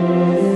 Música